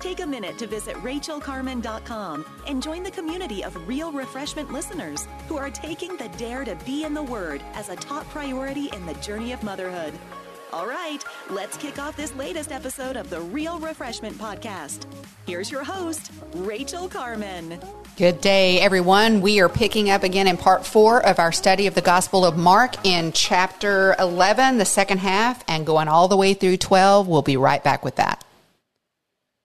Take a minute to visit rachelcarmen.com and join the community of real refreshment listeners who are taking the dare to be in the Word as a top priority in the journey of motherhood. All right, let's kick off this latest episode of the Real Refreshment Podcast. Here's your host, Rachel Carmen. Good day, everyone. We are picking up again in part four of our study of the Gospel of Mark in chapter 11, the second half, and going all the way through 12. We'll be right back with that.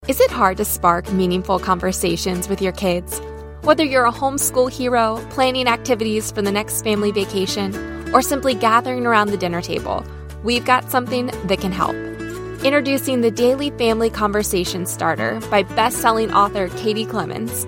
Is it hard to spark meaningful conversations with your kids? Whether you're a homeschool hero, planning activities for the next family vacation, or simply gathering around the dinner table, we've got something that can help. Introducing the Daily Family Conversation Starter by best-selling author Katie Clemons.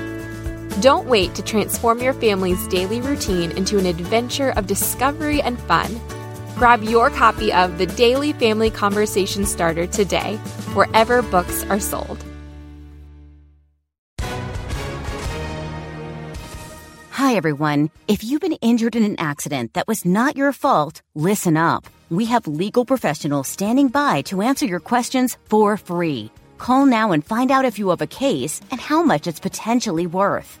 Don't wait to transform your family's daily routine into an adventure of discovery and fun. Grab your copy of the Daily Family Conversation Starter today, wherever books are sold. Hi, everyone. If you've been injured in an accident that was not your fault, listen up. We have legal professionals standing by to answer your questions for free. Call now and find out if you have a case and how much it's potentially worth.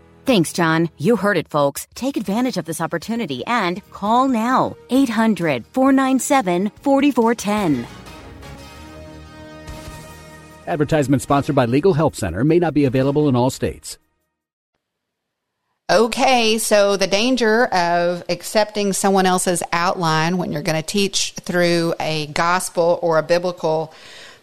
Thanks, John. You heard it, folks. Take advantage of this opportunity and call now. 800 497 4410. Advertisement sponsored by Legal Help Center may not be available in all states. Okay, so the danger of accepting someone else's outline when you're going to teach through a gospel or a biblical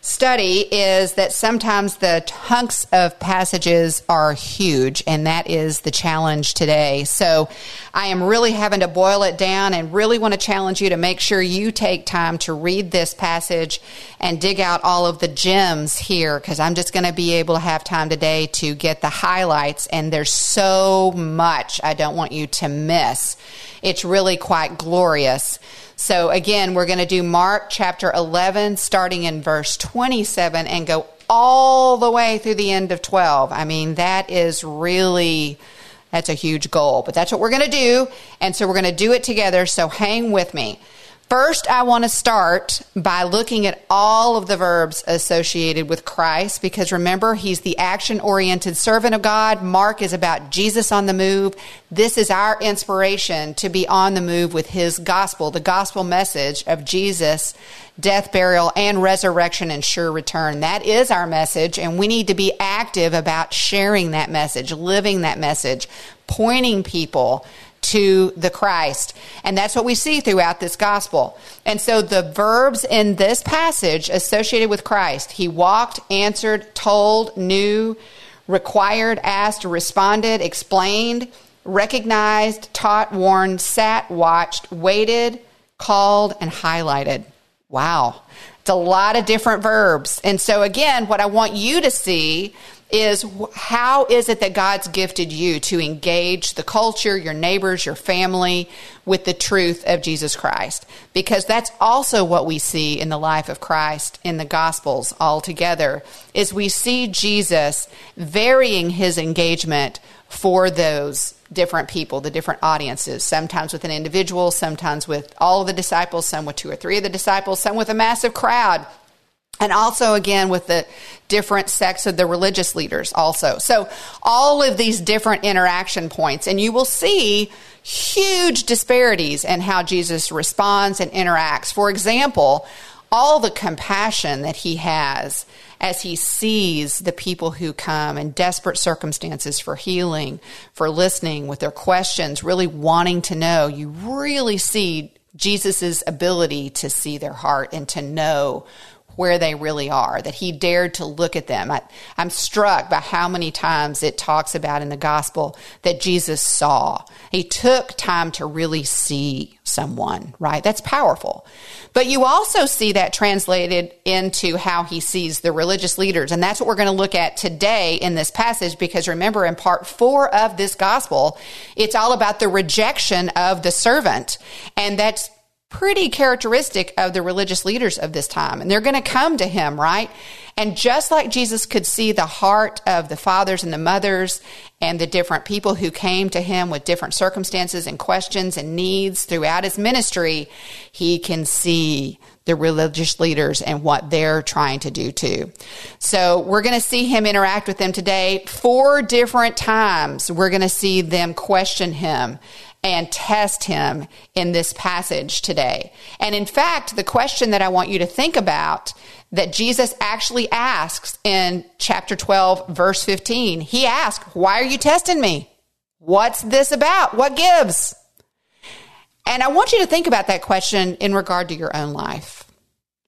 study is that sometimes the hunks of passages are huge, and that is the challenge today. So I am really having to boil it down and really want to challenge you to make sure you take time to read this passage and dig out all of the gems here because I'm just going to be able to have time today to get the highlights, and there's so much I don't want you to miss. It's really quite glorious. So again, we're going to do Mark chapter 11, starting in verse 27, and go all the way through the end of 12. I mean, that is really. That's a huge goal, but that's what we're going to do. And so we're going to do it together. So hang with me. First, I want to start by looking at all of the verbs associated with Christ because remember, he's the action oriented servant of God. Mark is about Jesus on the move. This is our inspiration to be on the move with his gospel, the gospel message of Jesus, death, burial, and resurrection and sure return. That is our message, and we need to be active about sharing that message, living that message, pointing people to the Christ. And that's what we see throughout this gospel. And so the verbs in this passage associated with Christ, he walked, answered, told, knew, required, asked, responded, explained, recognized, taught, warned, sat, watched, waited, called, and highlighted. Wow. It's a lot of different verbs. And so again, what I want you to see is how is it that God's gifted you to engage the culture, your neighbors, your family with the truth of Jesus Christ? Because that's also what we see in the life of Christ in the Gospels altogether, is we see Jesus varying his engagement for those different people, the different audiences, sometimes with an individual, sometimes with all of the disciples, some with two or three of the disciples, some with a massive crowd. And also, again, with the different sects of the religious leaders, also. So, all of these different interaction points, and you will see huge disparities in how Jesus responds and interacts. For example, all the compassion that he has as he sees the people who come in desperate circumstances for healing, for listening with their questions, really wanting to know. You really see Jesus' ability to see their heart and to know where they really are, that he dared to look at them. I, am struck by how many times it talks about in the gospel that Jesus saw. He took time to really see someone, right? That's powerful. But you also see that translated into how he sees the religious leaders. And that's what we're going to look at today in this passage because remember, in part four of this gospel, it's all about the rejection of the servant. And that's pretty characteristic of the religious leaders of this time. And they're going to come to him, right? And just like Jesus could see the heart of the fathers and the mothers and the different people who came to him with different circumstances and questions and needs throughout his ministry, he can see the religious leaders and what they're trying to do too. So we're going to see him interact with them today four different times. We're going to see them question him and test him in this passage today. And in fact, the question that I want you to think about that Jesus actually asks in chapter 12, verse 15, he asks, Why are you testing me? What's this about? What gives? And I want you to think about that question in regard to your own life,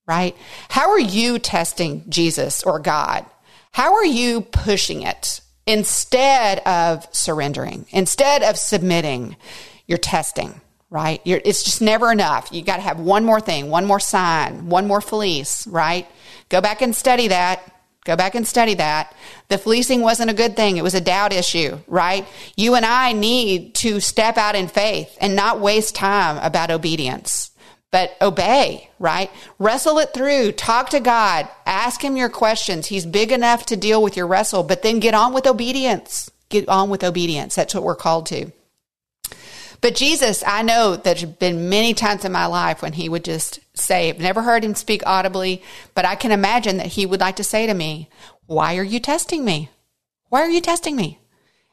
right? How are you testing Jesus or God? How are you pushing it? Instead of surrendering, instead of submitting, you're testing, right? You're, it's just never enough. You got to have one more thing, one more sign, one more fleece, right? Go back and study that. Go back and study that. The fleecing wasn't a good thing. It was a doubt issue, right? You and I need to step out in faith and not waste time about obedience, but obey, right? Wrestle it through. Talk to God. Ask Him your questions. He's big enough to deal with your wrestle, but then get on with obedience. Get on with obedience. That's what we're called to. But Jesus, I know there's been many times in my life when he would just say, I've never heard him speak audibly, but I can imagine that he would like to say to me, Why are you testing me? Why are you testing me?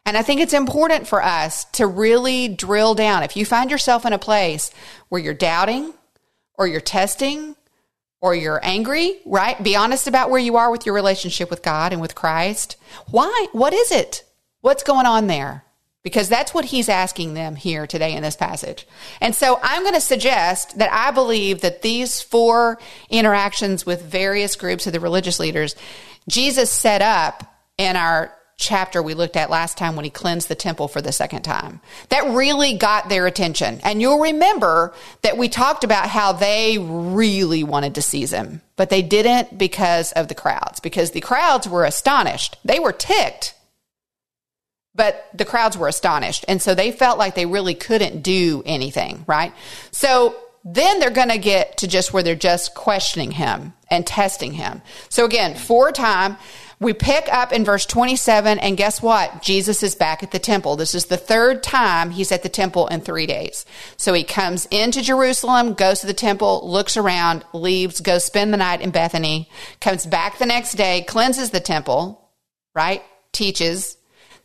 And I think it's important for us to really drill down. If you find yourself in a place where you're doubting or you're testing or you're angry, right? Be honest about where you are with your relationship with God and with Christ. Why? What is it? What's going on there? because that's what he's asking them here today in this passage. And so I'm going to suggest that I believe that these four interactions with various groups of the religious leaders, Jesus set up in our chapter we looked at last time when he cleansed the temple for the second time. That really got their attention. And you'll remember that we talked about how they really wanted to seize him, but they didn't because of the crowds, because the crowds were astonished. They were ticked but the crowds were astonished. And so they felt like they really couldn't do anything, right? So then they're going to get to just where they're just questioning him and testing him. So again, four time, we pick up in verse 27 and guess what? Jesus is back at the temple. This is the third time he's at the temple in three days. So he comes into Jerusalem, goes to the temple, looks around, leaves, goes spend the night in Bethany, comes back the next day, cleanses the temple, right? Teaches,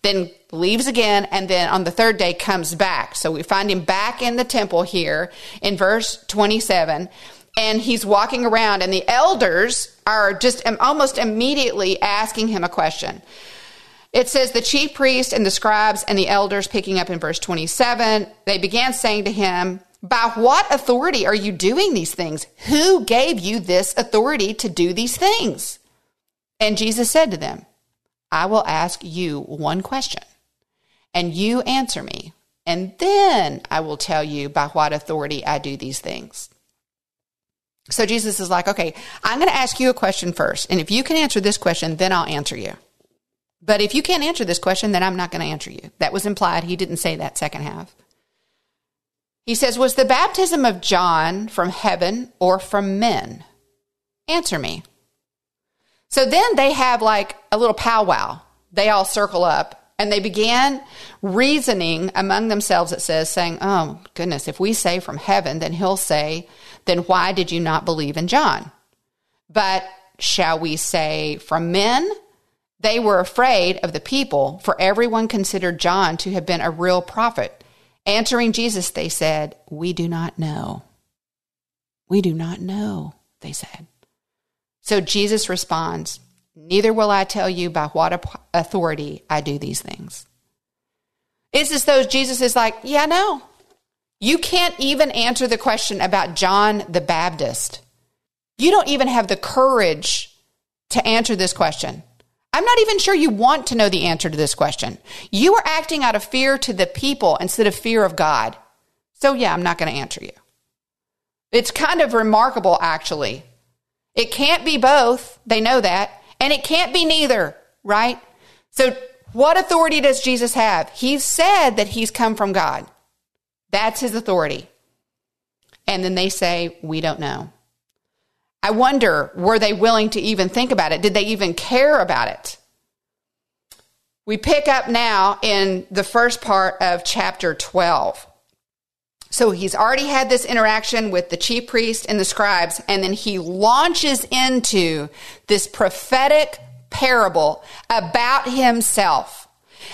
then leaves again, and then on the third day comes back. So we find him back in the temple here in verse 27, and he's walking around, and the elders are just almost immediately asking him a question. It says the chief priest and the scribes and the elders, picking up in verse 27, they began saying to him, By what authority are you doing these things? Who gave you this authority to do these things? And Jesus said to them, I will ask you one question, and you answer me, and then I will tell you by what authority I do these things. So Jesus is like, okay, I'm going to ask you a question first. And if you can answer this question, then I'll answer you. But if you can't answer this question, then I'm not going to answer you. That was implied. He didn't say that second half. He says, Was the baptism of John from heaven or from men? Answer me. So then they have like a little powwow. They all circle up And they began reasoning among themselves, it says, saying, Oh, goodness, if we say from heaven, then he'll say, Then why did you not believe in John? But shall we say from men? They were afraid of the people, for everyone considered John to have been a real prophet. Answering Jesus, they said, We do not know. We do not know, they said. So Jesus responds, Neither will I tell you by what authority I do these things. It's as though Jesus is like, Yeah, no. You can't even answer the question about John the Baptist. You don't even have the courage to answer this question. I'm not even sure you want to know the answer to this question. You are acting out of fear to the people instead of fear of God. So, yeah, I'm not going to answer you. It's kind of remarkable, actually. It can't be both. They know that. And it can't be neither, right? So, what authority does Jesus have? He said that he's come from God. That's his authority. And then they say, We don't know. I wonder, were they willing to even think about it? Did they even care about it? We pick up now in the first part of chapter 12. So he's already had this interaction with the chief priest and the scribes, and then he launches into this prophetic parable about himself.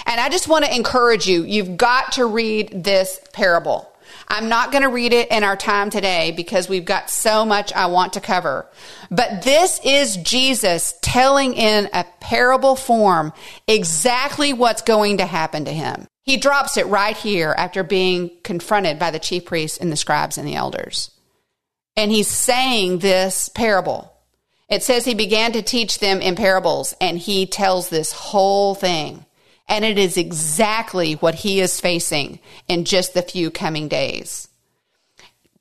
And I just want to encourage you, you've got to read this parable. I'm not going to read it in our time today because we've got so much I want to cover. But this is Jesus telling in a parable form exactly what's going to happen to him. He drops it right here after being confronted by the chief priests and the scribes and the elders. And he's saying this parable. It says he began to teach them in parables, and he tells this whole thing. And it is exactly what he is facing in just the few coming days.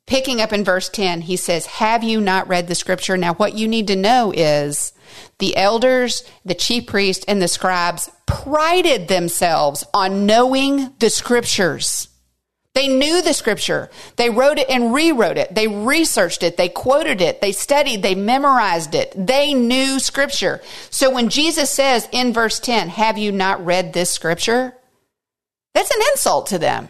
Picking up in verse 10, he says, Have you not read the scripture? Now, what you need to know is the elders, the chief priest, and the scribes prided themselves on knowing the scriptures. They knew the scripture. They wrote it and rewrote it. They researched it. They quoted it. They studied. They memorized it. They knew scripture. So when Jesus says in verse 10, Have you not read this scripture? That's an insult to them.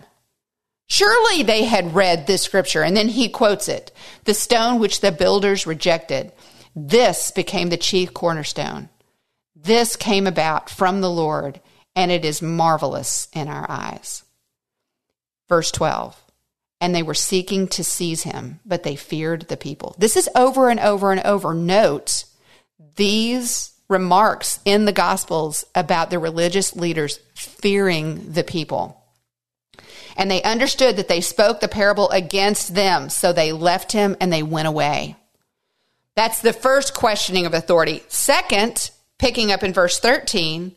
Surely they had read this scripture. And then he quotes it The stone which the builders rejected, this became the chief cornerstone. This came about from the Lord, and it is marvelous in our eyes. Verse 12. And they were seeking to seize him, but they feared the people. This is over and over and over. Note these remarks in the Gospels about the religious leaders fearing the people. And they understood that they spoke the parable against them, so they left him and they went away. That's the first questioning of authority. Second, picking up in verse 13,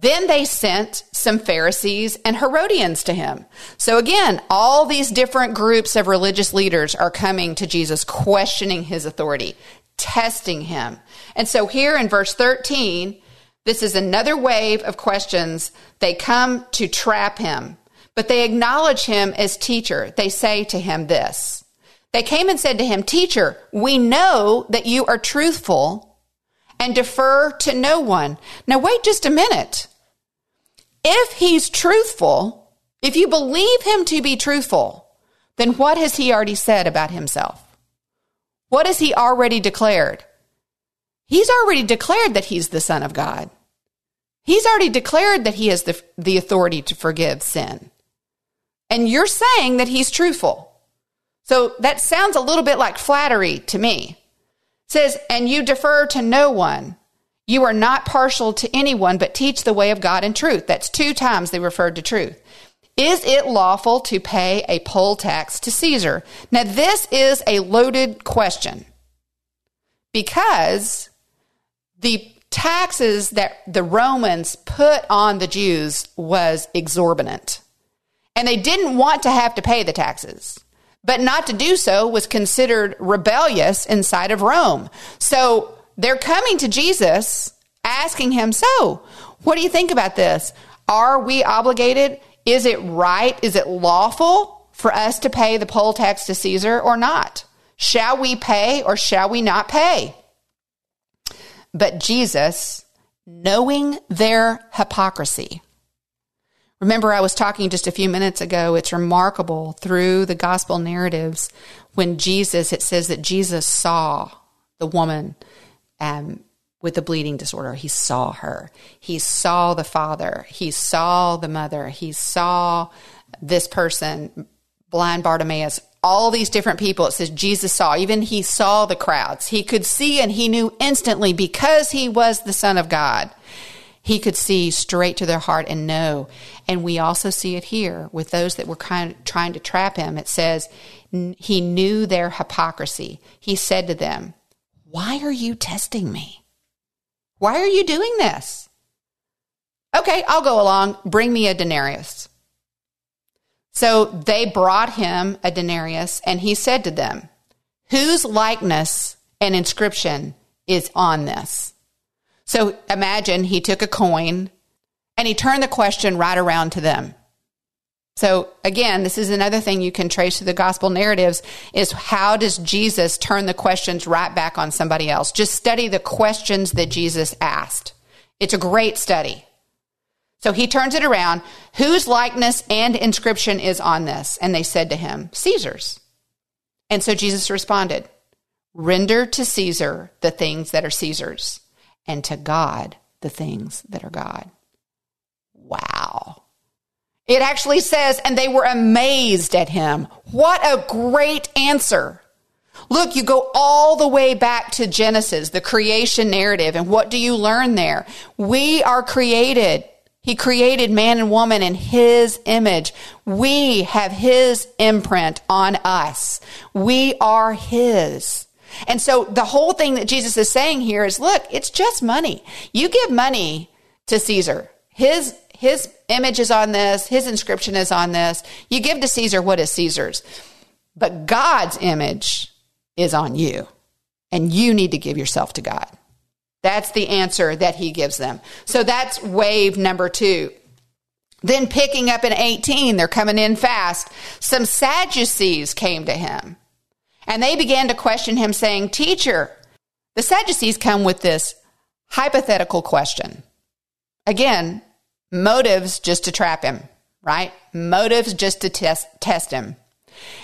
then they sent some Pharisees and Herodians to him. So again, all these different groups of religious leaders are coming to Jesus, questioning his authority, testing him. And so here in verse 13, this is another wave of questions. They come to trap him, but they acknowledge him as teacher. They say to him this. They came and said to him, Teacher, we know that you are truthful and defer to no one. Now, wait just a minute. If he's truthful, if you believe him to be truthful, then what has he already said about himself? What has he already declared? He's already declared that he's the Son of God. He's already declared that he has the, the authority to forgive sin. And you're saying that he's truthful. So that sounds a little bit like flattery to me says, and you defer to no one. You are not partial to anyone, but teach the way of God in truth. That's two times they referred to truth. Is it lawful to pay a poll tax to Caesar? Now, this is a loaded question because the taxes that the Romans put on the Jews was exorbitant. And they didn't want to have to pay the taxes but not to do so was considered rebellious inside of Rome. So they're coming to Jesus asking him, So, what do you think about this? Are we obligated? Is it right? Is it lawful for us to pay the poll tax to Caesar or not? Shall we pay or shall we not pay? But Jesus, knowing their hypocrisy, Remember, I was talking just a few minutes ago. It's remarkable through the gospel narratives when Jesus, it says that Jesus saw the woman um, with the bleeding disorder. He saw her. He saw the father. He saw the mother. He saw this person, blind Bartimaeus, all these different people. It says Jesus saw. Even he saw the crowds. He could see and he knew instantly because he was the Son of God. He could see straight to their heart and know. And we also see it here with those that were kind of trying to trap him. It says he knew their hypocrisy. He said to them, Why are you testing me? Why are you doing this? Okay, I'll go along. Bring me a denarius. So they brought him a denarius, and he said to them, Whose likeness and inscription is on this? So imagine he took a coin and he turned the question right around to them. So again, this is another thing you can trace through the gospel narratives is how does Jesus turn the questions right back on somebody else? Just study the questions that Jesus asked. It's a great study. So he turns it around. Whose likeness and inscription is on this? And they said to him, Caesar's. And so Jesus responded, Render to Caesar the things that are Caesar's, and to God the things that are God. Wow. It actually says, and they were amazed at him. What a great answer. Look, you go all the way back to Genesis, the creation narrative, and what do you learn there? We are created. He created man and woman in his image. We have his imprint on us. We are his. And so the whole thing that Jesus is saying here is look, it's just money. You give money to Caesar. His his image is on this, his inscription is on this. You give to Caesar what is Caesar's. But God's image is on you. And you need to give yourself to God. That's the answer that he gives them. So that's wave number two. Then picking up in 18, they're coming in fast. Some Sadducees came to him and they began to question him, saying, Teacher, the Sadducees come with this hypothetical question. Again, motives just to trap him, right? Motives just to test, test him.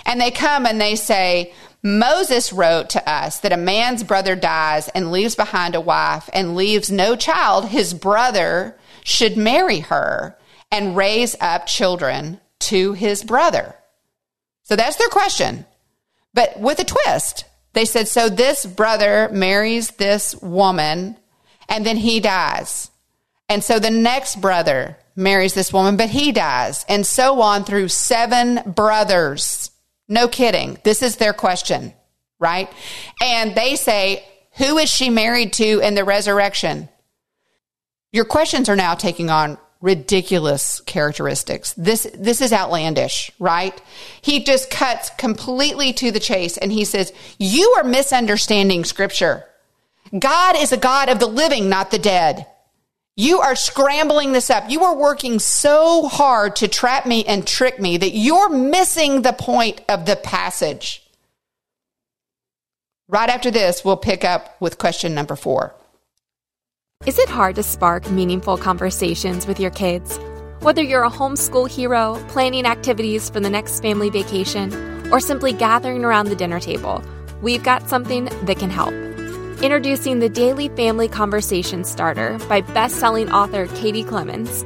And they come and they say, Moses wrote to us that a man's brother dies and leaves behind a wife and leaves no child, his brother should marry her and raise up children to his brother. So that's their question. But with a twist, they said, so this brother marries this woman and then he dies. And so the next brother marries this woman, but he dies, and so on through seven brothers. No kidding. This is their question, right? And they say, Who is she married to in the resurrection? Your questions are now taking on ridiculous characteristics. This this is outlandish, right? He just cuts completely to the chase and he says, "You are misunderstanding scripture. God is a God of the living, not the dead." You are scrambling this up. You are working so hard to trap me and trick me that you're missing the point of the passage. Right after this, we'll pick up with question number four. Is it hard to spark meaningful conversations with your kids? Whether you're a homeschool hero, planning activities for the next family vacation, or simply gathering around the dinner table, we've got something that can help. Introducing the Daily Family Conversation Starter by best-selling author Katie Clemons.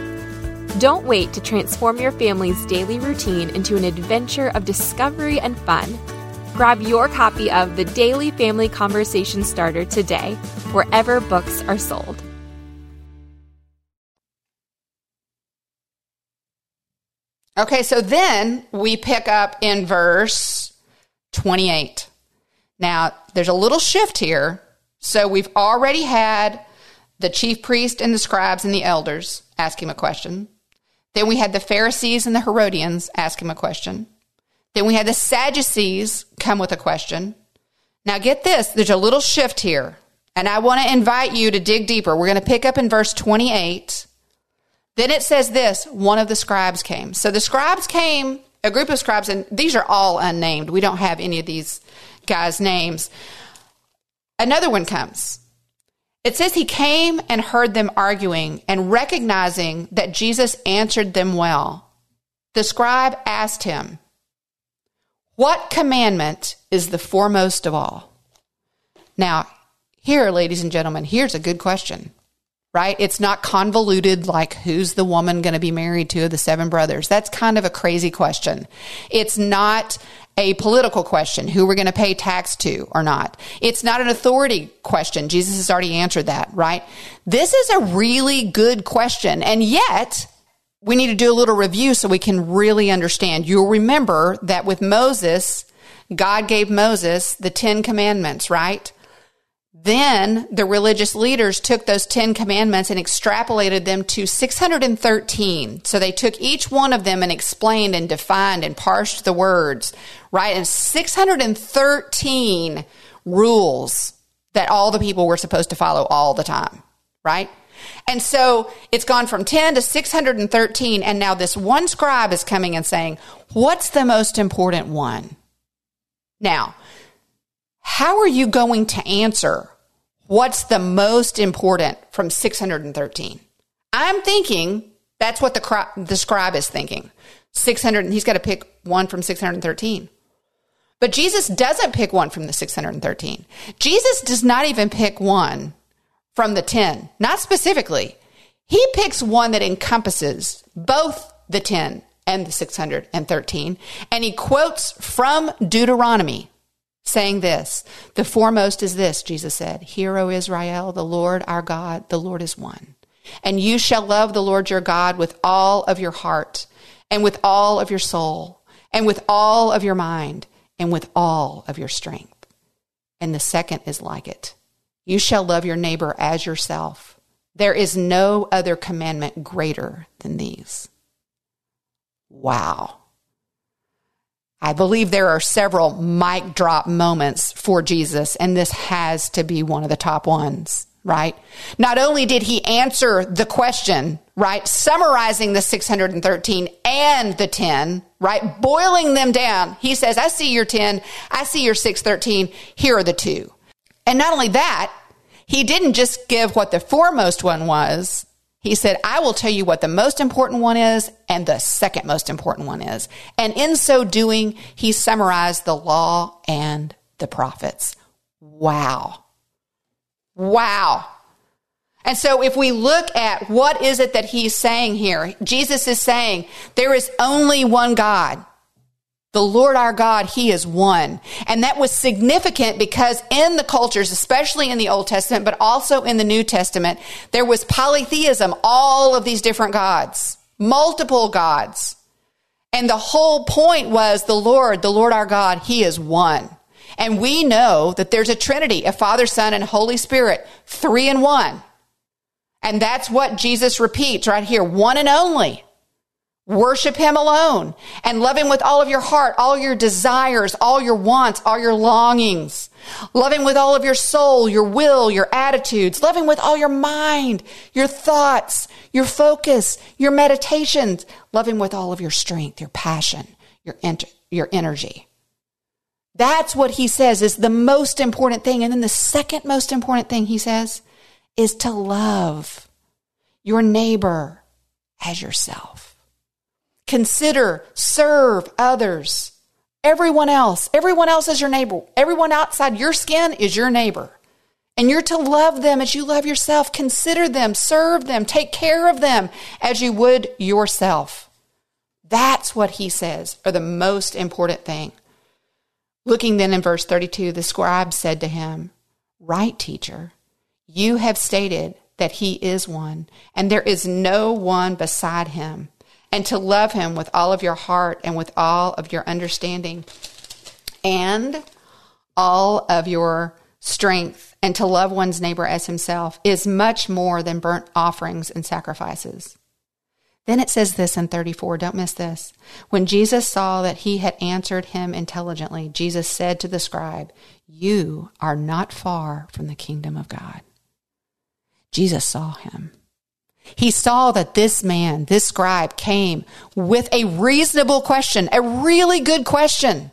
Don't wait to transform your family's daily routine into an adventure of discovery and fun. Grab your copy of the Daily Family Conversation Starter today, wherever books are sold. Okay, so then we pick up in verse 28. Now, there's a little shift here. So we've already had the chief priest and the scribes and the elders ask him a question. Then we had the Pharisees and the Herodians ask him a question. Then we had the Sadducees come with a question. Now get this, there's a little shift here. And I want to invite you to dig deeper. We're going to pick up in verse 28. Then it says this one of the scribes came. So the scribes came, a group of scribes, and these are all unnamed. We don't have any of these guys' names. Another one comes. It says he came and heard them arguing and recognizing that Jesus answered them well. The scribe asked him, What commandment is the foremost of all? Now, here, ladies and gentlemen, here's a good question, right? It's not convoluted like who's the woman going to be married to of the seven brothers. That's kind of a crazy question. It's not a political question, who we're going to pay tax to or not. It's not an authority question. Jesus has already answered that, right? This is a really good question. And yet, we need to do a little review so we can really understand. You'll remember that with Moses, God gave Moses the Ten Commandments, right? Then the religious leaders took those 10 commandments and extrapolated them to 613. So they took each one of them and explained and defined and parsed the words, right? And 613 rules that all the people were supposed to follow all the time, right? And so it's gone from 10 to 613. And now this one scribe is coming and saying, What's the most important one? Now, how are you going to answer what's the most important from 613? I'm thinking that's what the, the scribe is thinking. 600, he's got to pick one from 613. But Jesus doesn't pick one from the 613. Jesus does not even pick one from the 10, not specifically. He picks one that encompasses both the 10 and the 613, and he quotes from Deuteronomy saying this The foremost is this, Jesus said, Hear, O Israel, the Lord our God, the Lord is one. And you shall love the Lord your God with all of your heart, and with all of your soul, and with all of your mind, and with all of your strength. And the second is like it You shall love your neighbor as yourself. There is no other commandment greater than these. Wow. I believe there are several mic drop moments for Jesus, and this has to be one of the top ones, right? Not only did he answer the question, right, summarizing the 613 and the 10, right, boiling them down, he says, I see your 10, I see your 613, here are the two. And not only that, he didn't just give what the foremost one was, he said, I will tell you what the most important one is and the second most important one is. And in so doing, he summarized the law and the prophets. Wow. Wow. And so if we look at what is it that he's saying here, Jesus is saying there is only one God. The Lord our God, He is one. And that was significant because in the cultures, especially in the Old Testament, but also in the New Testament, there was polytheism, all of these different gods, multiple gods. And the whole point was the Lord, the Lord our God, He is one. And we know that there's a Trinity, a Father, Son, and Holy Spirit, three in one. And that's what Jesus repeats right here, one and only. Worship Him alone and love Him with all of your heart, all your desires, all your wants, all your longings. Love Him with all of your soul, your will, your attitudes. Love Him with all your mind, your thoughts, your focus, your meditations. Love Him with all of your strength, your passion, your, your energy. That's what He says is the most important thing. And then the second most important thing He says is to love your neighbor as yourself. Consider, serve others. Everyone else, everyone else is your neighbor. Everyone outside your skin is your neighbor. And you're to love them as you love yourself. Consider them, serve them, take care of them as you would yourself. That's what he says are the most important thing. Looking then in verse 32, the scribe said to him, Right, teacher, you have stated that he is one, and there is no one beside him and to love him with all of your heart and with all of your understanding and all of your strength and to love one's neighbor as himself is much more than burnt offerings and sacrifices. Then it says this in 34, don't miss this. When Jesus saw that he had answered him intelligently, Jesus said to the scribe, You are not far from the kingdom of God. Jesus saw him. He saw that this man, this scribe, came with a reasonable question, a really good question.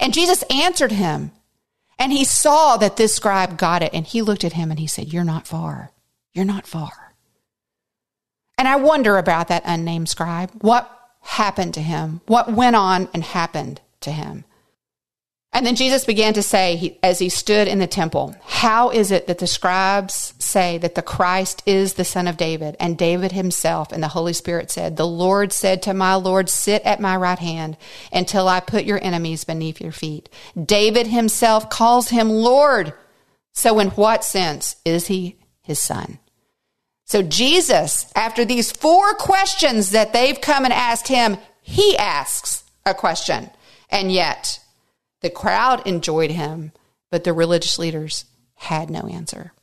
And Jesus answered him. And he saw that this scribe got it. And he looked at him and he said, You're not far. You're not far. And I wonder about that unnamed scribe. What happened to him? What went on and happened to him? And then Jesus began to say, as he stood in the temple, How is it that the scribes say that the Christ is the Son of David? And David himself and the Holy Spirit said, The Lord said to my Lord, Sit at my right hand until I put your enemies beneath your feet. David himself calls him Lord. So, in what sense is he his son? So, Jesus, after these four questions that they've come and asked him, he asks a question. And yet, the crowd enjoyed him, but the religious leaders had no answer.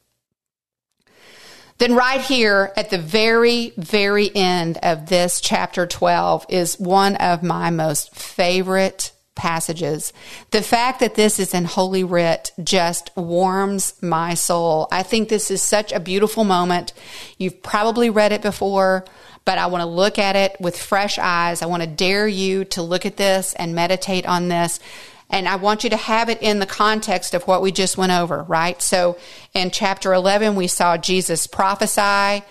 Then, right here at the very, very end of this chapter 12 is one of my most favorite passages. The fact that this is in Holy Writ just warms my soul. I think this is such a beautiful moment. You've probably read it before, but I want to look at it with fresh eyes. I want to dare you to look at this and meditate on this and I want you to have it in the context of what we just went over, right? So in chapter 11, we saw Jesus prophesy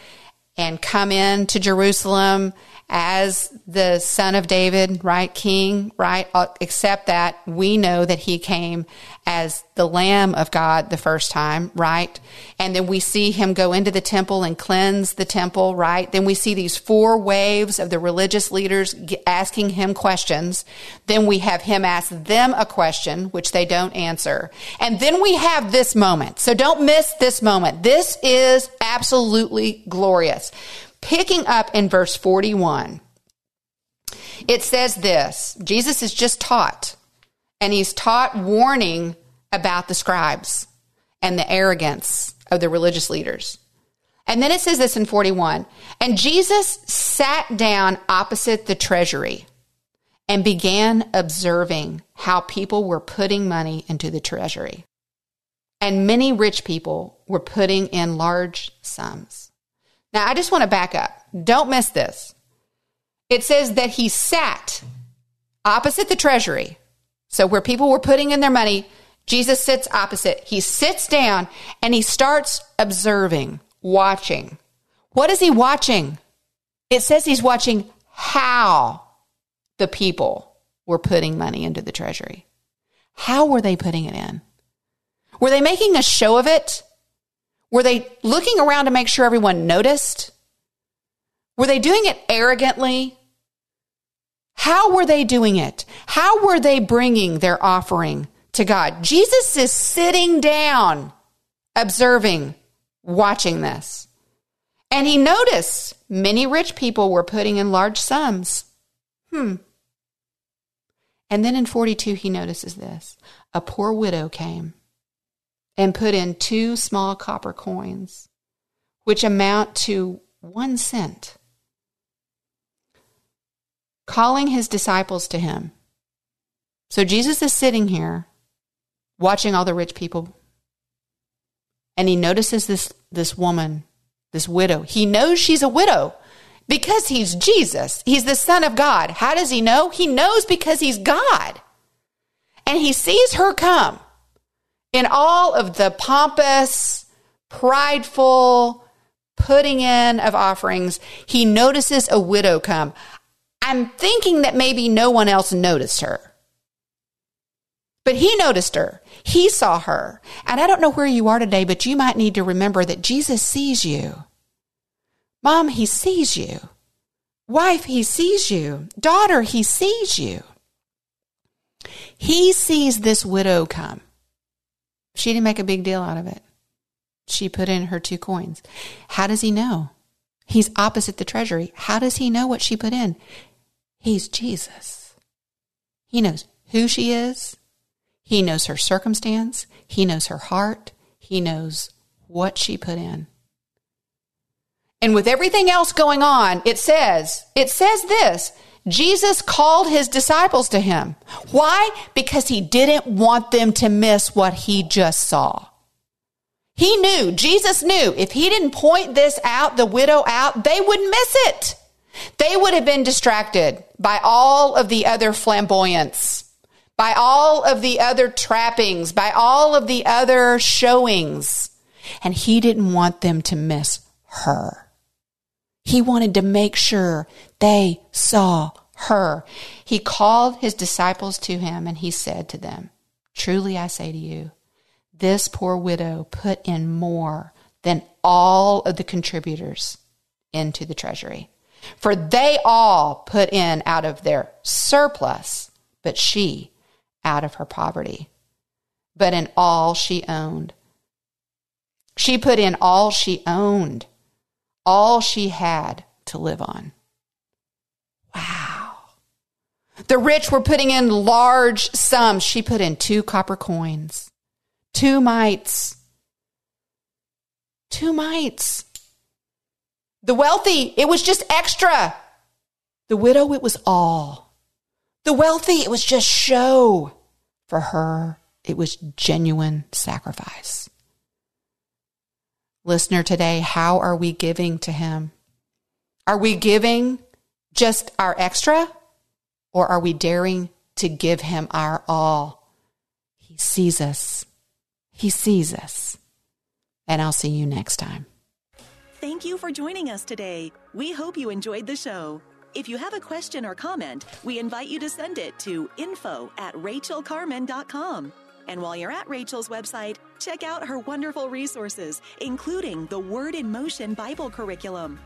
and come in to Jerusalem as the son of David, right? King, right? Uh, except that we know that he came as the Lamb of God the first time, right? And then we see him go into the temple and cleanse the temple, right? Then we see these four waves of the religious leaders asking him questions. Then we have him ask them a question, which they don't answer. And then we have this moment. So don't miss this moment. This is absolutely glorious. Picking up in verse 41, it says this Jesus is just taught, and he's taught warning about the scribes and the arrogance of the religious leaders. And then it says this in 41 And Jesus sat down opposite the treasury and began observing how people were putting money into the treasury. And many rich people were putting in large sums. Now, I just want to back up. Don't miss this. It says that he sat opposite the treasury. So, where people were putting in their money, Jesus sits opposite. He sits down and he starts observing, watching. What is he watching? It says he's watching how the people were putting money into the treasury. How were they putting it in? Were they making a show of it? Were they looking around to make sure everyone noticed? Were they doing it arrogantly? How were they doing it? How were they bringing their offering to God? Jesus is sitting down, observing, watching this. And he noticed many rich people were putting in large sums. Hmm. And then in 42, he notices this a poor widow came and put in two small copper coins, which amount to one cent. Calling his disciples to him. So Jesus is sitting here watching all the rich people. And he notices this, this woman, this widow. He knows she's a widow because he's Jesus. He's the Son of God. How does he know? He knows because he's God. And he sees her come in all of the pompous, prideful putting in of offerings, he notices a widow come. I'm thinking that maybe no one else noticed her. But he noticed her. He saw her. And I don't know where you are today, but you might need to remember that Jesus sees you. Mom, he sees you. Wife, he sees you. Daughter, he sees you. He sees this widow come. She didn't make a big deal out of it. She put in her two coins. How does he know? He's opposite the treasury. How does he know what she put in? He's Jesus. He knows who she is. He knows her circumstance. He knows her heart. He knows what she put in. And with everything else going on, it says, it says this Jesus called his disciples to him. Why? Because he didn't want them to miss what he just saw. He knew, Jesus knew, if he didn't point this out, the widow out, they would miss it. They would have been distracted by all of the other flamboyance, by all of the other trappings, by all of the other showings. And he didn't want them to miss her. He wanted to make sure they saw her. He called his disciples to him and he said to them, Truly I say to you, this poor widow put in more than all of the contributors into the treasury. For they all put in out of their surplus, but she out of her poverty. But in all she owned, she put in all she owned, all she had to live on. Wow. The rich were putting in large sums. She put in two copper coins, two mites, two mites. The wealthy, it was just extra. The widow, it was all. The wealthy, it was just show. For her, it was genuine sacrifice. Listener, today, how are we giving to Him? Are we giving just our extra, or are we daring to give Him our all? He sees us. He sees us. And I'll see you next time. Thank you for joining us today. We hope you enjoyed the show. If you have a question or comment, we invite you to send it to info at rachelcarman.com. And while you're at Rachel's website, check out her wonderful resources, including the Word in Motion Bible curriculum.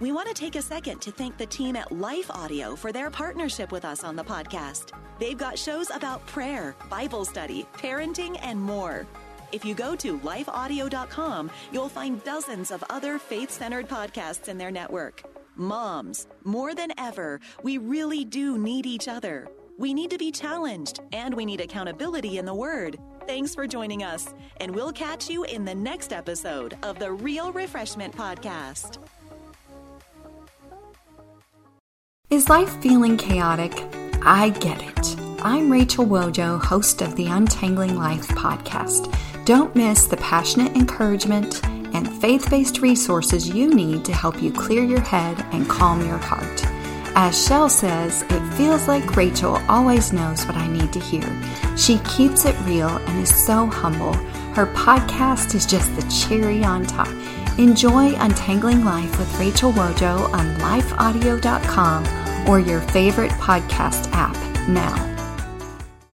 We want to take a second to thank the team at Life Audio for their partnership with us on the podcast. They've got shows about prayer, Bible study, parenting, and more. If you go to lifeaudio.com, you'll find dozens of other faith centered podcasts in their network. Moms, more than ever, we really do need each other. We need to be challenged and we need accountability in the Word. Thanks for joining us, and we'll catch you in the next episode of the Real Refreshment Podcast. Is life feeling chaotic? I get it. I'm Rachel Wojo, host of the Untangling Life podcast. Don't miss the passionate encouragement and faith based resources you need to help you clear your head and calm your heart. As Shell says, it feels like Rachel always knows what I need to hear. She keeps it real and is so humble. Her podcast is just the cherry on top. Enjoy Untangling Life with Rachel Wojo on lifeaudio.com or your favorite podcast app now.